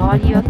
周りは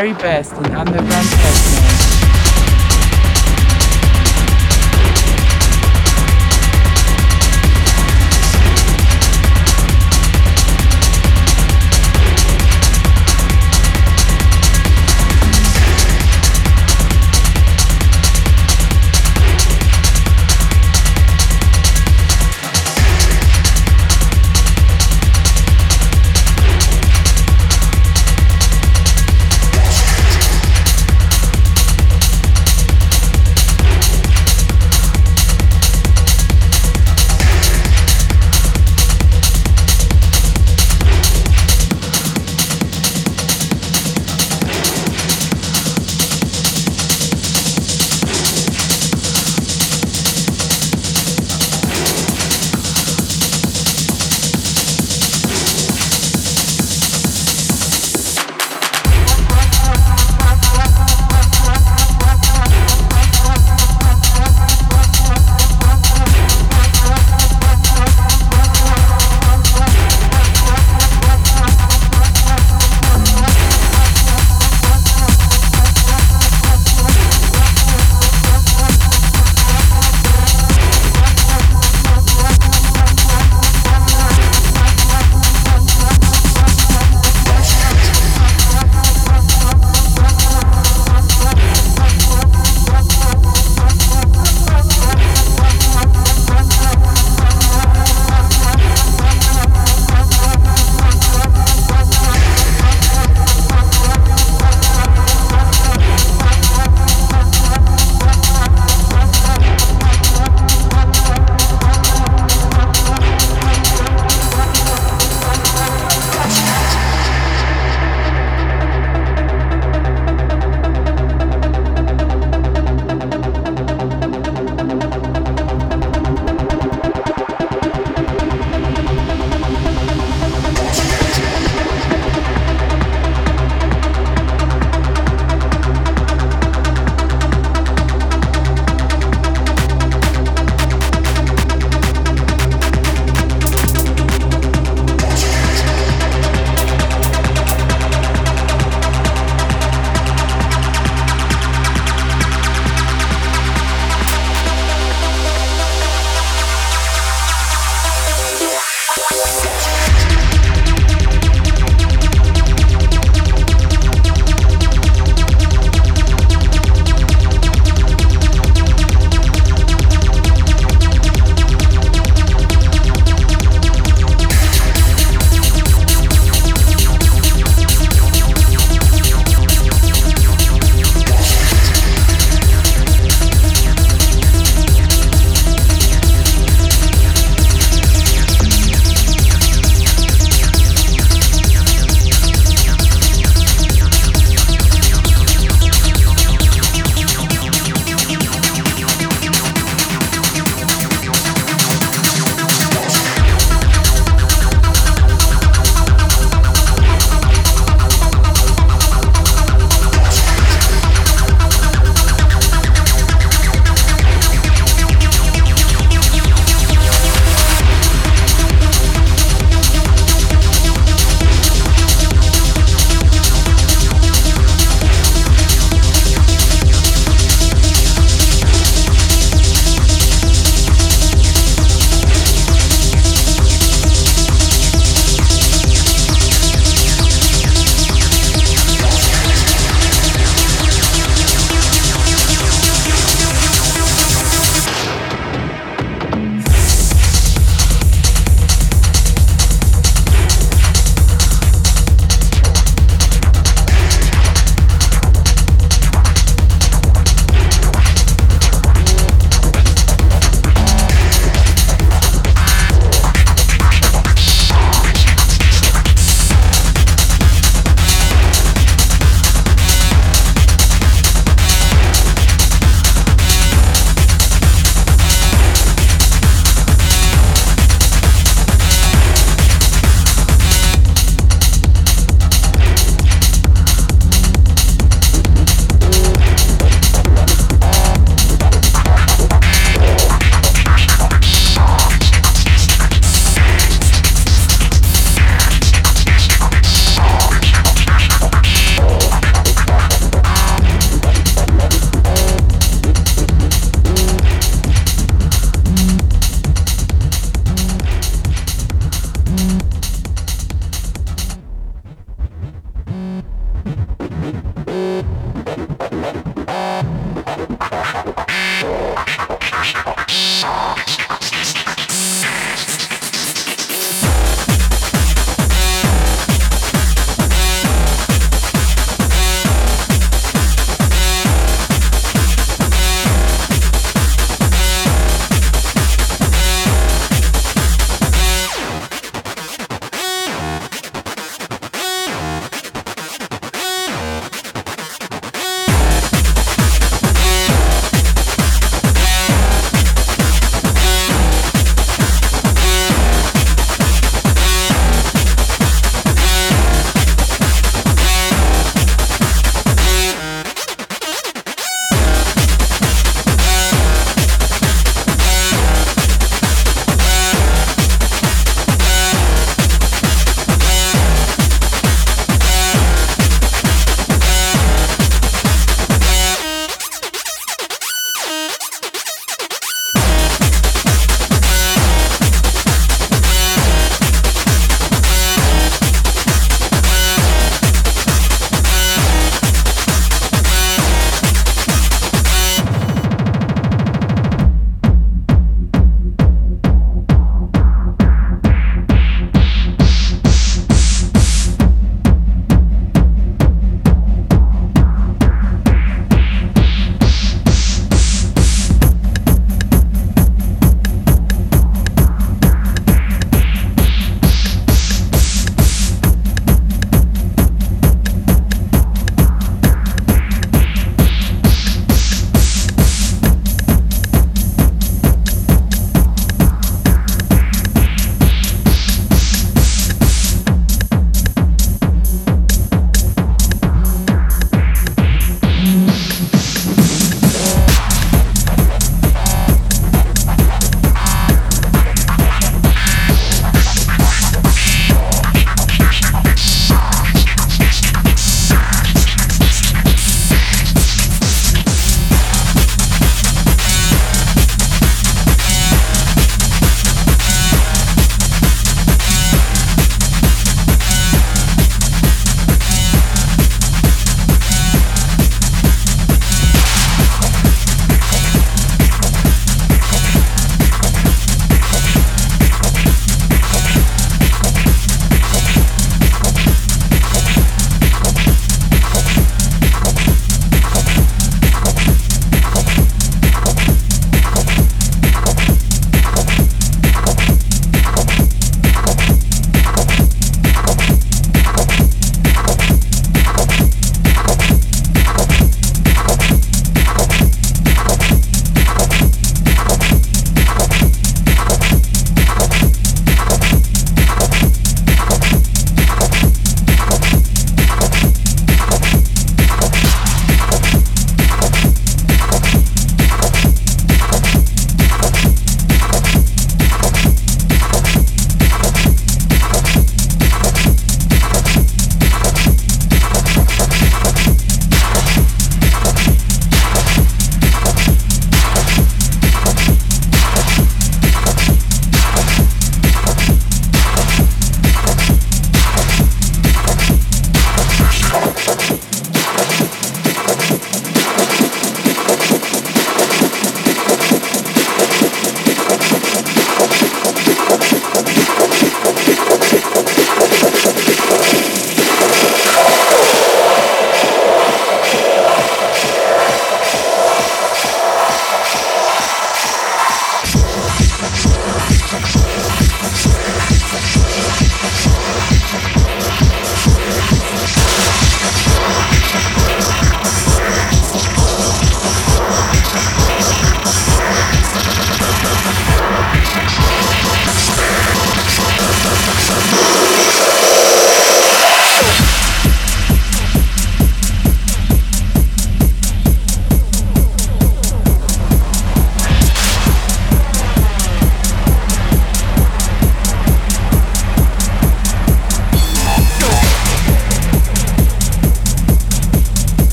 very best in underground